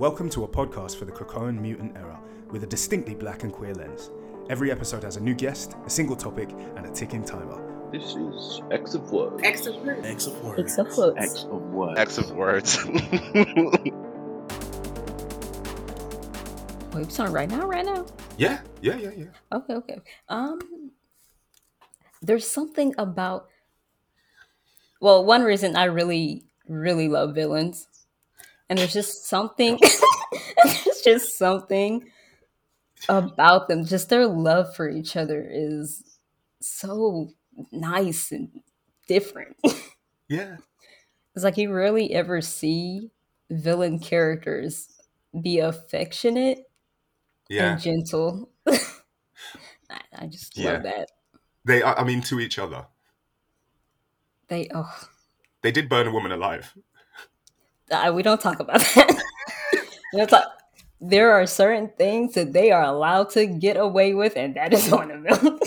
Welcome to a podcast for the Krakoan mutant era with a distinctly black and queer lens. Every episode has a new guest, a single topic, and a ticking timer. This is X of Words. X of words. X of words. X of words. X of Words. X of words. Wait, we starting right now? Right now? Yeah, yeah, yeah, yeah. Okay, okay. Um, there's something about. Well, one reason I really, really love villains, and there's just something. there's just something about them. Just their love for each other is so nice and different. Yeah. It's like you rarely ever see villain characters be affectionate Yeah. and gentle. I, I just Yeah. love that. They are, I mean, to each other. They oh, They did burn a woman alive. I, we don't talk about that. we don't talk. There are certain things that they are allowed to get away with, and that is one of them.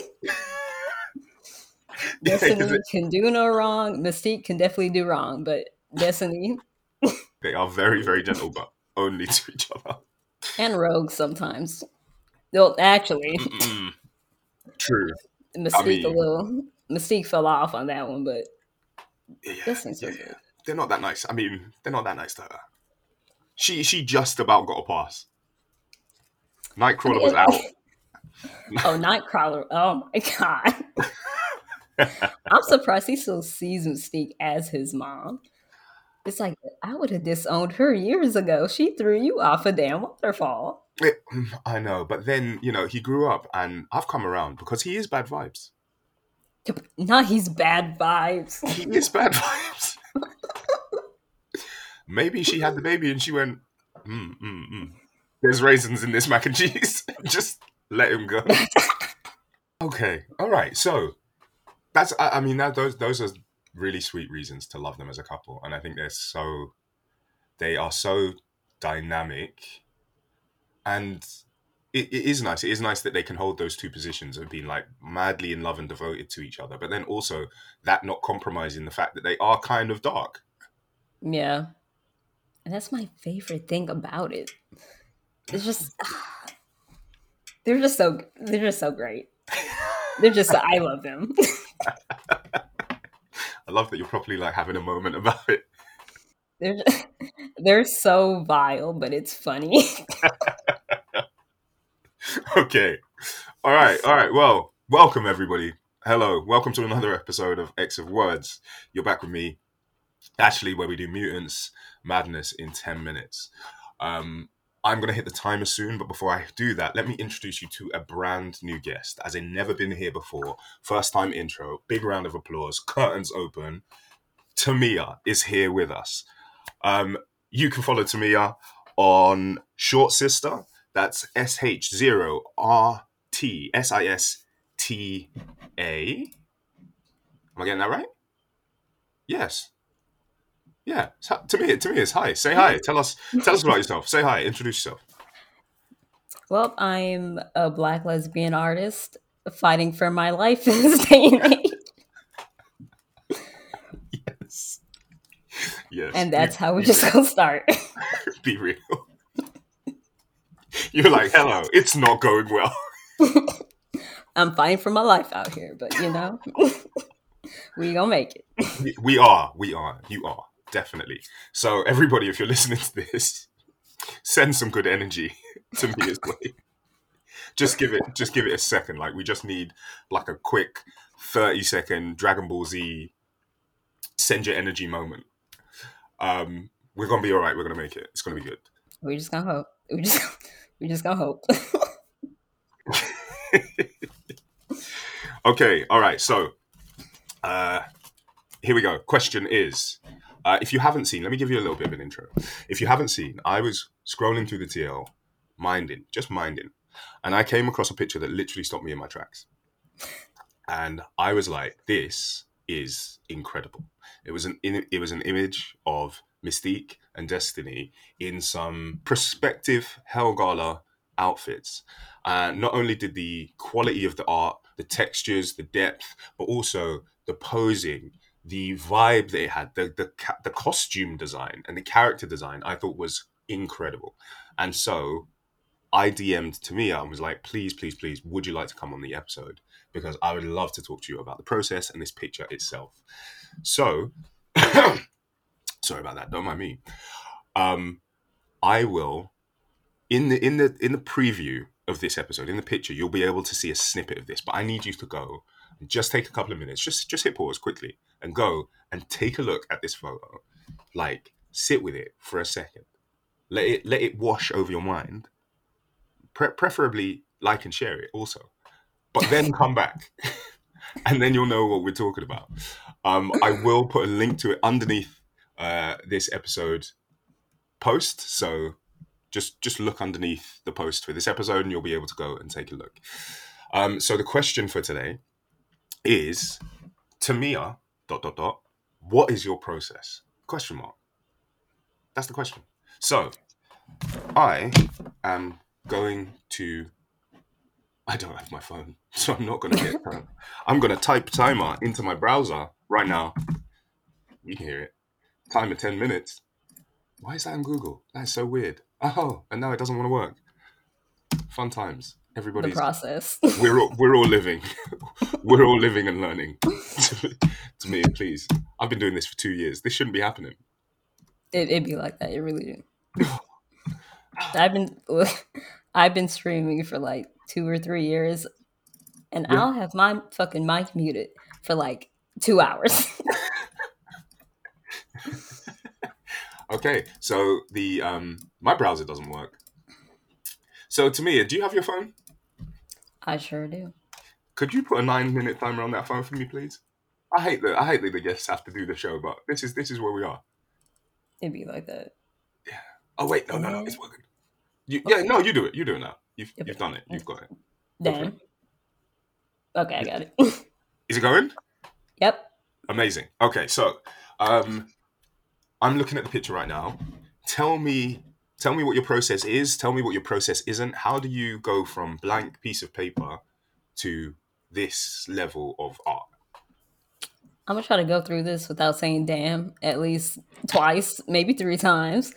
Destiny can do no wrong. Mystique can definitely do wrong, but Destiny they are very, very gentle, but only to each other. and Rogue sometimes. Well, actually, Mm-mm. True. Mystique mean- a little. Mystique fell off on that one, but Yeah, Destiny's so yeah. good. They're not that nice. I mean, they're not that nice to her. She she just about got a pass. Nightcrawler was out. Oh, Nightcrawler. Oh my god. I'm surprised he still sees Mystique as his mom. It's like I would have disowned her years ago. She threw you off a damn waterfall. It- I know, but then you know he grew up, and I've come around because he is bad vibes. Not he's bad vibes. He is bad vibes. Maybe she had the baby and she went, mm, mm, mm. There's raisins in this mac and cheese. Just let him go. okay, all right. So that's I, I mean that those those are really sweet reasons to love them as a couple, and I think they're so they are so dynamic, and it, it is nice. It is nice that they can hold those two positions of being like madly in love and devoted to each other, but then also that not compromising the fact that they are kind of dark. Yeah. And that's my favorite thing about it. It's just they're just so they're just so great. They're just I love them. I love that you're properly like having a moment about it. They're just, they're so vile, but it's funny. okay. All right. All right. Well, welcome everybody. Hello. Welcome to another episode of X of Words. You're back with me, Ashley, where we do mutants madness in 10 minutes. Um, I'm going to hit the timer soon, but before I do that, let me introduce you to a brand new guest, as in never been here before. First time intro. Big round of applause. Curtains open. Tamia is here with us. Um, you can follow Tamia on Short Sister. That's S H zero R T S I S T A. Am I getting that right? Yes. Yeah. Tamia, to me, Tamia, hi. Say hi. Tell us. Tell us about yourself. Say hi. Introduce yourself. well, I'm a black lesbian artist fighting for my life in this day and age. Yes. Yes. And that's Be- how we're just real. gonna start. be real. You're like, hello. It's not going well. I'm fighting for my life out here, but you know, we gonna make it. We are. We are. You are. Definitely. So, everybody, if you're listening to this, send some good energy to me as well. Just give it just give it a second. Like we just need like a quick 30 second Dragon Ball Z send your energy moment. Um we're gonna be all right, we're gonna make it. It's gonna be good. We just gonna hope. We just we just gonna hope. Okay, all right. So, uh, here we go. Question is, if you haven't seen, let me give you a little bit of an intro. If you haven't seen, I was scrolling through the TL, minding, just minding, and I came across a picture that literally stopped me in my tracks. And I was like, "This is incredible." It was an it was an image of Mystique and Destiny in some prospective Hellgala outfits. Uh, not only did the quality of the art, the textures, the depth, but also the posing, the vibe that it had, the the the costume design and the character design, I thought was incredible. And so I DM'd Tamia and was like, please, please, please, would you like to come on the episode? Because I would love to talk to you about the process and this picture itself. So, sorry about that. Don't mind me. Um, I will in the in the in the preview of this episode, in the picture, you'll be able to see a snippet of this. But I need you to go just take a couple of minutes, just just hit pause quickly and go and take a look at this photo. Like, sit with it for a second. Let it let it wash over your mind. Pre- preferably like and share it also. But then come back. and then you'll know what we're talking about. Um, I will put a link to it underneath uh, this episode post. So just just look underneath the post for this episode, and you'll be able to go and take a look. Um, so the question for today is, Tamia ah, dot dot dot. What is your process? Question mark. That's the question. So I am going to. I don't have my phone, so I'm not going to get time. I'm going to type timer into my browser right now. You can hear it. Timer 10 minutes. Why is that in Google? That's so weird. Oh, and now it doesn't want to work. Fun times. The Everybody's process. we're all, we're all living. we're all living and learning. Tamia, please. I've been doing this for two years. This shouldn't be happening. It it be like that. It really do. I've been I've been streaming for like two or three years, and Yeah. I'll have my fucking mic muted for like two hours. Okay, so the um my browser doesn't work. So Tamia, do you have your phone? I sure do. Could you put a nine minute timer on that phone for me, please? I hate that I hate that the guests have to do the show, but this is this is where we are. It'd be like that. Yeah. Oh wait, no, no, no, it's working. You, yeah, no, you do it. You do it now. You've you've done it. You've got it. Damn. Okay, I got it. Is it going? yep. Amazing. Okay, so um, I'm looking at the picture right now. Tell me, tell me what your process is. Tell me what your process isn't. How do you go from blank piece of paper to this level of art? I'm gonna try to go through this without saying damn at least twice, maybe three times.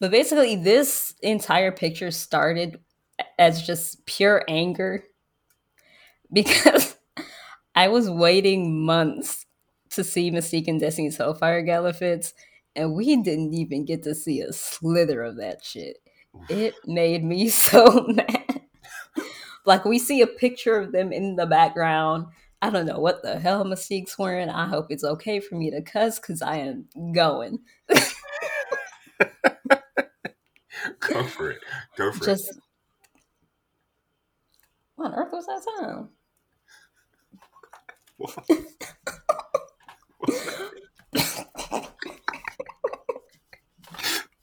But basically, this entire picture started as just pure anger because I was waiting months to see Mystique and Destiny's Hellfire Gala fits, and we didn't even get to see a slither of that shit. It made me so mad. like, we see a picture of them in the background. I don't know what the hell Mystique's wearing. I hope it's okay for me to cuss because I am going. Go for it. Go for it. Just what on earth was that sound? What?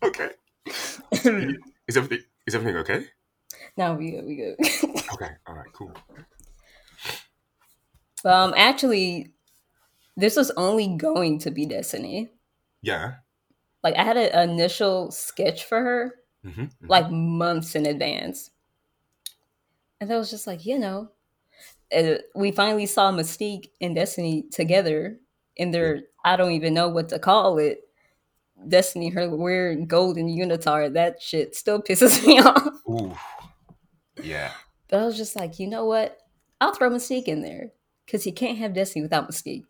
okay. Is everything is everything okay? no, we good, we good. Okay. All right. Cool. um, actually, this was only going to be Destiny. Yeah. Like I had an initial sketch for her, hmm like months in advance, and I was just like, you know, we finally saw Mystique and Destiny together in their I don't even know what to call it. Destiny, her weird golden unitard, that shit still pisses me off. Ooh. Yeah. But I was just like, you know what? I'll throw Mystique in there because you can't have Destiny without Mystique.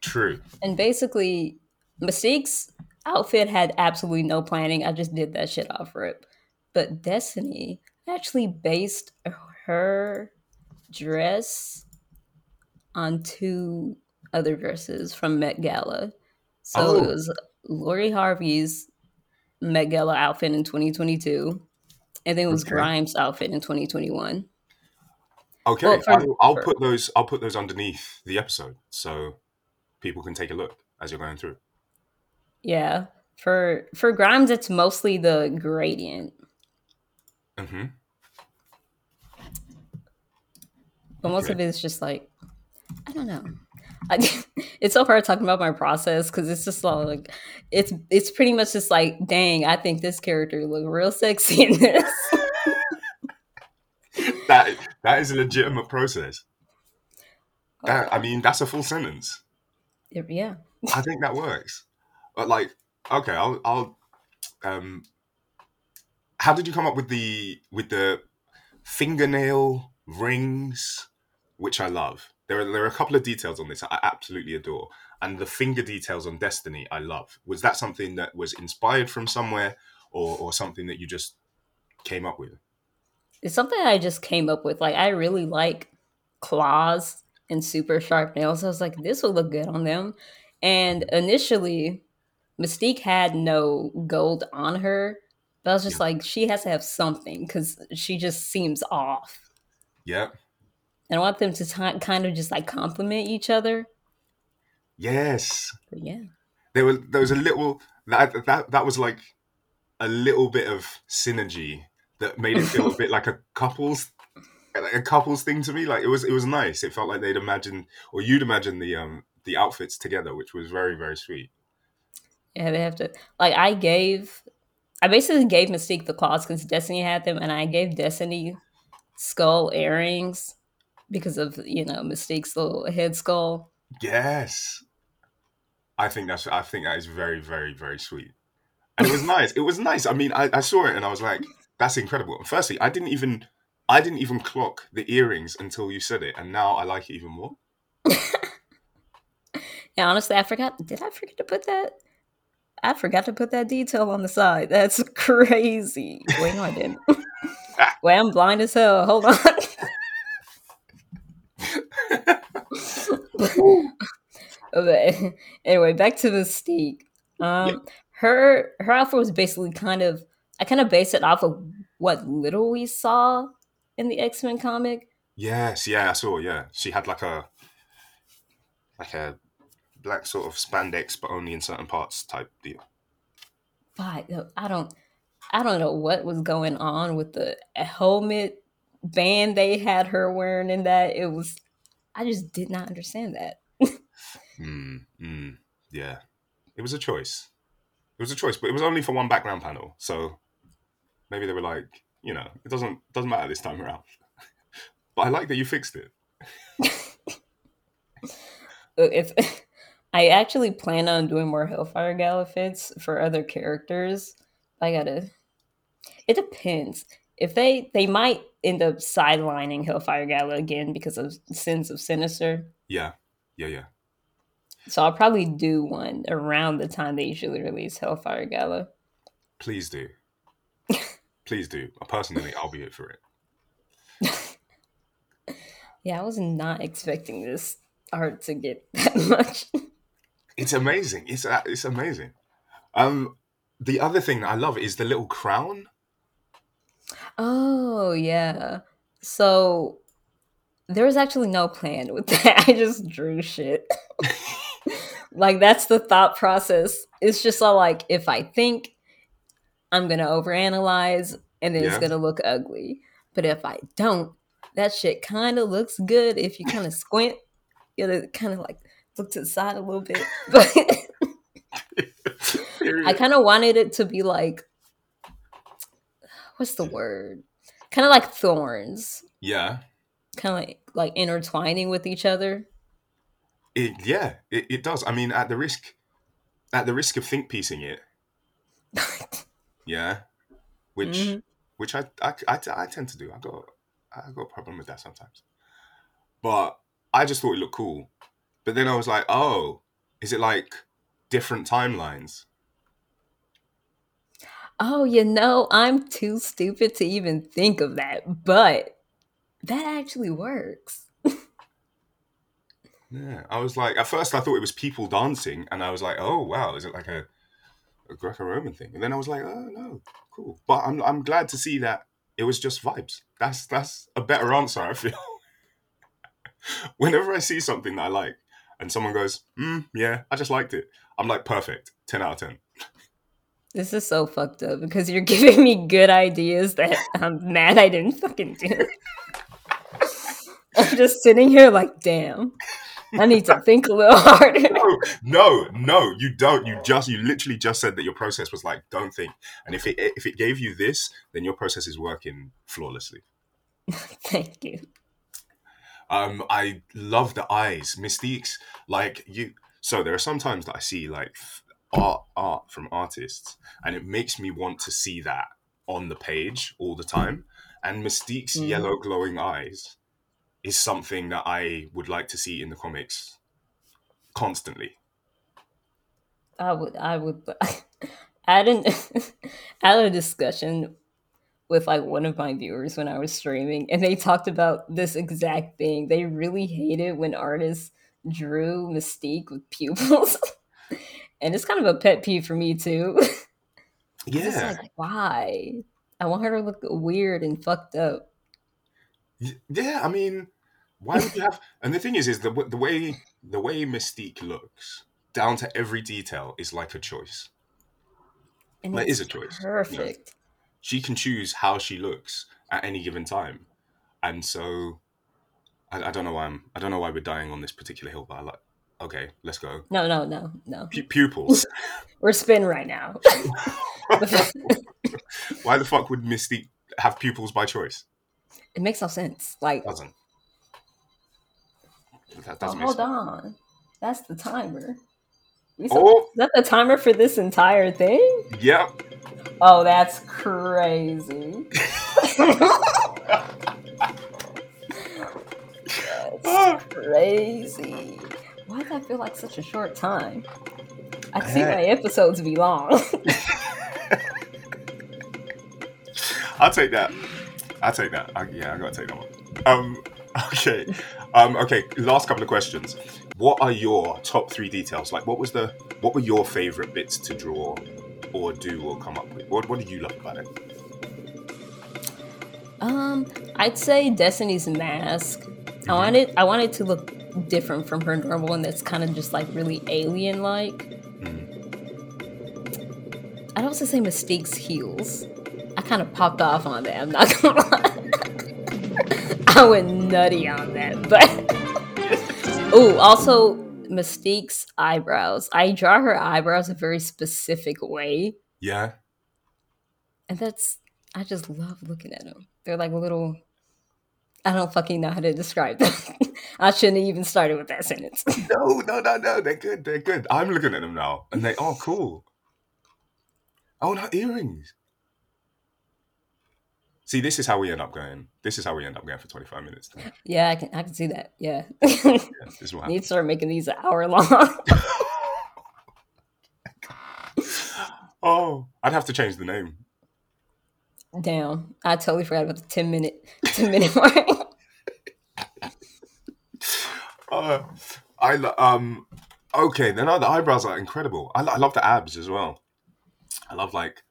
True. And basically, Mystique's outfit had absolutely no planning. I just did that shit off rip. But Destiny actually based her dress on two other dresses from Met Gala. So Oh. it was Lori Harvey's Met Gala outfit in 2022, and then it was Okay. Grimes' outfit in 2021. Okay, Well, I'll, I'll put those. I'll put those underneath the episode so people can take a look as you're going through. Yeah. For for Grimes, it's mostly the gradient. Mm-hmm. But most Okay. of it is just like, I don't know. I, it's so hard talking about my process because it's just like, it's it's pretty much just like, dang, I think this character look real sexy in this. That that is a legitimate process. That, I mean, that's a full sentence. Yeah, I think that works. But like, okay, I'll I'll um, how did you come up with the with the fingernail rings, which I love. There are there are a couple of details on this I absolutely adore, and the finger details on Destiny I love. Was that something that was inspired from somewhere, or or something that you just came up with? It's something I just came up with. Like I really like claws and super sharp nails. I was like, this will look good on them. And initially, Mystique had no gold on her, but I was just Yeah. like, she has to have something because she just seems off. Yeah. And I want them to ti kind of just like complement each other. Yes. But yeah. There was there was a little that that that was like a little bit of synergy that made it feel a bit like a couples like a couples thing to me. Like it was it was nice. It felt like they'd imagined or you'd imagine the um the outfits together, which was very very sweet. Yeah, they have to. Like, I gave, I basically gave Mystique the claws because Destiny had them, and I gave Destiny skull earrings because of you know Mystique's little head skull. Yes. I think that's I think that is very, very, very sweet. And it was nice. It was nice. I mean, I, I saw it and I was like, that's incredible. And firstly, I didn't even I didn't even clock the earrings until you said it, and now I like it even more. yeah, honestly, I forgot. Did I forget to put that? I forgot to put that detail on the side. That's crazy. Wait, no, I didn't. Wait, I'm blind as hell. Hold on. okay. Anyway, back to the steak. Um, Yeah. her her outfit was basically kind of I kind of based it off of what little we saw in the X Men comic. Yes, yeah, I saw, yeah. She had like a like a black sort of spandex, but only in certain parts type deal. But I don't I don't know what was going on with the helmet band they had her wearing in that. It was I just did not understand that. Mm, mm, yeah. It was a choice. It was a choice, but it was only for one background panel. So maybe they were like, you know, it doesn't doesn't matter this time around. but I like that you fixed it. If I actually plan on doing more Hellfire Gala fits for other characters, I gotta. It depends. If they they might end up sidelining Hellfire Gala again because of Sins of Sinister. Yeah. Yeah, yeah. So I'll probably do one around the time they usually release Hellfire Gala. Please do. Please do. Personally, I'll be it for it. Yeah, I was not expecting this art to get that much. It's amazing. It's it's amazing. Um, the other thing that I love is the little crown. Oh, yeah. So there was actually no plan with that. I just drew shit. like that's the thought process. It's just all like if I think I'm gonna overanalyze and then Yeah. it's gonna look ugly. But if I don't, that shit kind of looks good if you kind of squint. You know, kind of like look to the side a little bit. But I kind of wanted it to be like, what's the word? Kind of like thorns, yeah. kind of like like intertwining with each other. It, yeah, it, it does. I mean, at the risk, at the risk of think piecing it, yeah, which Mhm. which I, I I I tend to do. I got I got a problem with that sometimes, but I just thought it looked cool. But then I was like, oh, is it like different timelines? Oh, you know, I'm too stupid to even think of that, but that actually works. Yeah, I was like, at first I thought it was people dancing, and I was like, oh wow, is it like a, a Greco-Roman thing? And then I was like, oh no, cool. But I'm I'm glad to see that it was just vibes. That's that's a better answer. I feel. Whenever I see something that I like, and someone goes, mm, yeah, I just liked it, I'm like, perfect, ten out of ten. This is so fucked up because you're giving me good ideas that I'm mad I didn't fucking do. I'm just sitting here like, damn, I need to think a little harder. No, no, no, you don't. You just you literally just said that your process was like, don't think. And if it if it gave you this, then your process is working flawlessly. Thank you. Um, I love the eyes, Mystique's like you. So there are some times that I see like art art from artists and it makes me want to see that on the page all the time and mystique's Mhm. yellow glowing eyes is something that i would like to see in the comics constantly I would, I would, I didn't, I had a discussion with like one of my viewers when I was streaming, and they talked about this exact thing. They really hated when artists drew Mystique with pupils, and it's kind of a pet peeve for me too. yeah like, why? I want her to look weird and fucked up. Yeah i mean why would you have and the thing is is the, the way the way mystique looks down to every detail is like a choice And That is a choice. Perfect. she can choose how she looks at any given time and so I, I don't know why i'm i don't know why we're dying on this particular hill but i like okay let's go No, no, no, no. Pu- pupils We're spinning right now. why the fuck would mystique have pupils by choice it makes no sense. Like, doesn't that oh, doesn't make hold sense. on. That's the timer. Oh Is that the timer for this entire thing? yep Oh, that's crazy. Ah. that's crazy. Why does that feel like such a short time? I see Heck. my episodes be long. I'll take that. I'll take that. I, yeah, I gotta take that one. Um, okay, um, okay. Last couple of questions. What are your top three details? Like, what was the, what were your favorite bits to draw, or do, or come up with? What, what did you love about it? um, I'd say Destiny's Mask. I wanted I wanted to look different from her normal one that's kind of just like really alien like. Mm. I'd also say Mystique's heels. I kind of popped off on that. I'm not gonna lie. I went nutty on that, but oh, also Mystique's eyebrows. I draw her eyebrows a very specific way, Yeah, and that's I just love looking at them. They're like little. I don't fucking know how to describe them. I shouldn't have even started with that sentence. no, no, no, no. They're good. They're good. I'm looking at them now, and they are cool. Oh, no earrings. See, this is how we end up going. This is how we end up going for 25 minutes. yeah, I can I can see that. Yeah, Yeah, this is what need to start making these an hour long. Oh, I'd have to change the name. Damn, I totally forgot about the ten minute ten minute mark. Uh, I um okay. Then the eyebrows are incredible. I, I love the abs as well. I love like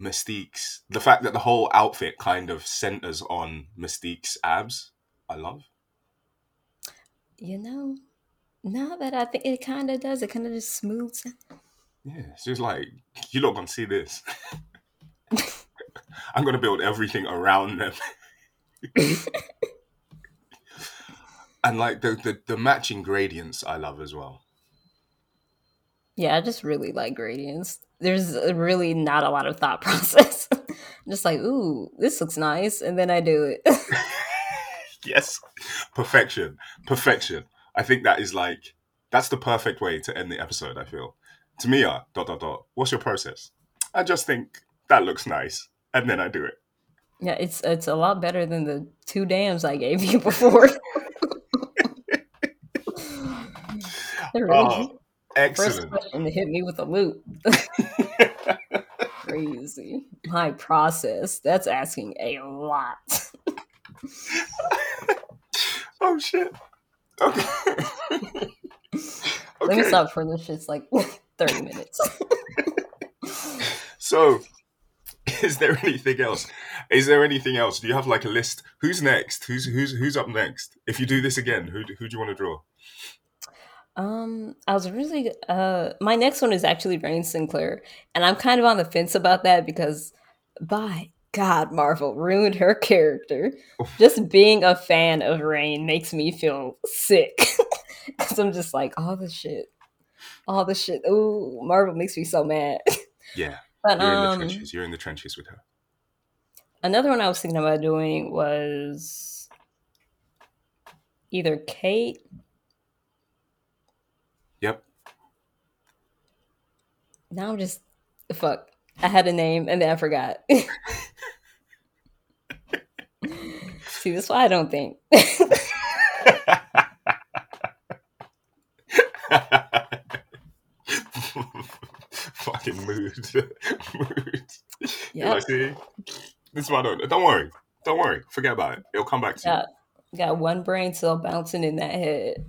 Mystique's the fact that the whole outfit kind of centers on Mystique's abs. I love. you know, now that I think it kind of does, it kind of just smooths. Yeah, it's just like you're not gonna see this. I'm gonna build everything around them. and like the, the the matching gradients, I love as well. Yeah, I just really like gradients. There's uh, really not a lot of thought process. I'm just like, ooh, this looks nice, and then I do it. yes perfection perfection i think that is like that's the perfect way to end the episode i feel tamia dot dot dot what's your process i just think that looks nice and then i do it yeah, it's it's a lot better than the two dams I gave you before. Really oh First excellent question to hit me with a loop. Crazy. My process. That's asking a lot. oh shit okay Let me okay stop for this shit's like 30 minutes. so is there anything else is there anything else do you have like a list who's next who's who's who's up next if you do this again who do- who do you want to draw Um, I was really uh my next one is actually Rahne Sinclair, and I'm kind of on the fence about that because by God, Marvel ruined her character. Just being a fan of Rain makes me feel sick. Cause I'm just like, all the shit. All the shit. Ooh, Marvel makes me so mad. yeah But you're in the um trenches you're in the trenches with her another one I was thinking about doing was either Kate yep now I'm just fuck. I had a name and then I forgot. See, that's why I don't think. mood. mood. Yeah. Like, see, this is why I don't. Don't worry. Don't worry. Forget about it. It'll come back to Got, got one brain cell bouncing in that head.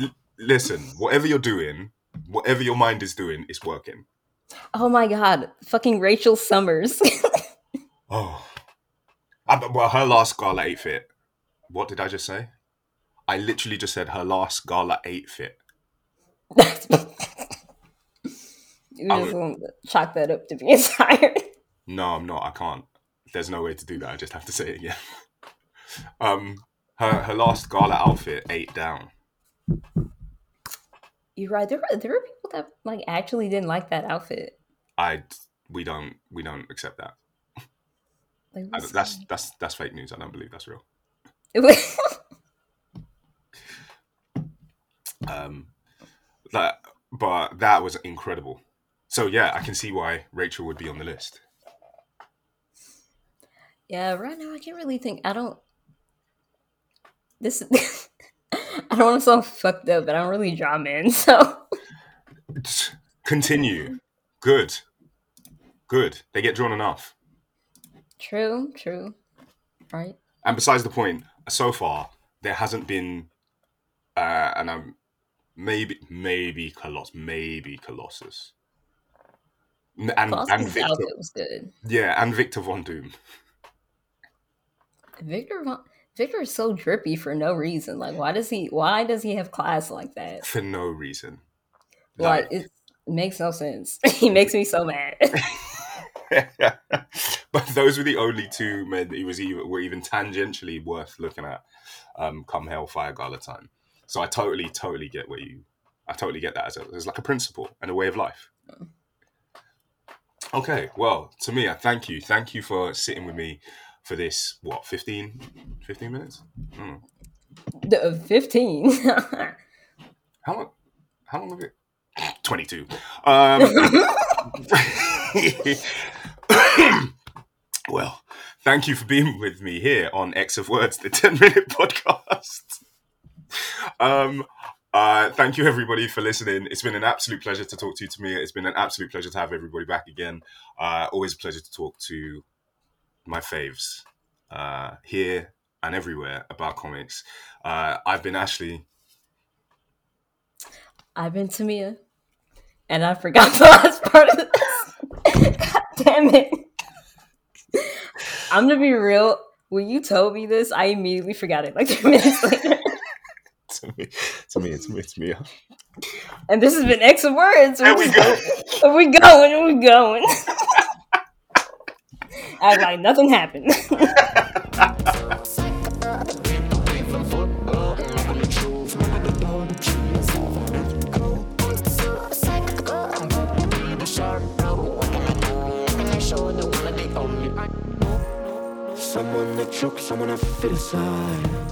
L- listen, whatever you're doing, whatever your mind is doing, is working. oh my god, fucking Rachel Summers. Oh. I, well, her last Gala 8 fit. What did I just say? I literally just said her last Gala 8 fit. Just to chalk that up to being tired. No, I'm not. I can't. There's no way to do that. I just have to say it again. um, her her last Gala outfit, eight down. You're right. There were there were people that like actually didn't like that outfit. I we don't we don't accept that. Like I, that's that's that's fake news. I don't believe that's real. Um, that but that was incredible. So yeah, I can see why Rachel would be on the list. yeah. Right now, I can't really think. I don't. This. I don't want to sound fucked up, but I don't really draw men. So Continue. Good. Good. They get drawn enough. true, true. Right. And besides the point, so far there hasn't been, uh, and I'm maybe maybe Colossus, maybe Colossus, And and Victor, was good. yeah, and Victor Von Doom. Victor Von, Victor is so drippy for no reason. Like, why does he? Why does he have class like that? for no reason. Like, it makes no sense. he makes me so mad. but those were the only two men that he was even were even tangentially worth looking at. Um, come Hellfire Gala time. So I totally, totally get where you. I totally get that as, a, as like a principle and a way of life. Okay, well, Tamia, I thank you. Thank you for sitting with me for this, what, 15, 15 minutes? I don't know. The fifteen. How long? How long have it? Twenty-two. Um, well, thank you for being with me here on X of Words, the ten-minute podcast. Um, uh, thank you everybody for listening. It's been an absolute pleasure to talk to you, Tamia. It's been an absolute pleasure to have everybody back again. Uh, always a pleasure to talk to my faves uh, here and everywhere about comics. Uh, I've been Ashley. I've been Tamia, and I forgot the last part of this. God damn it! I'm gonna be real. When you told me this, I immediately forgot it. Like three minutes later. to me, it's me, it's me. And this has been X of words. There we go. Where we going? Where we going? Act like nothing happened. Someone that choke, someone I fit aside.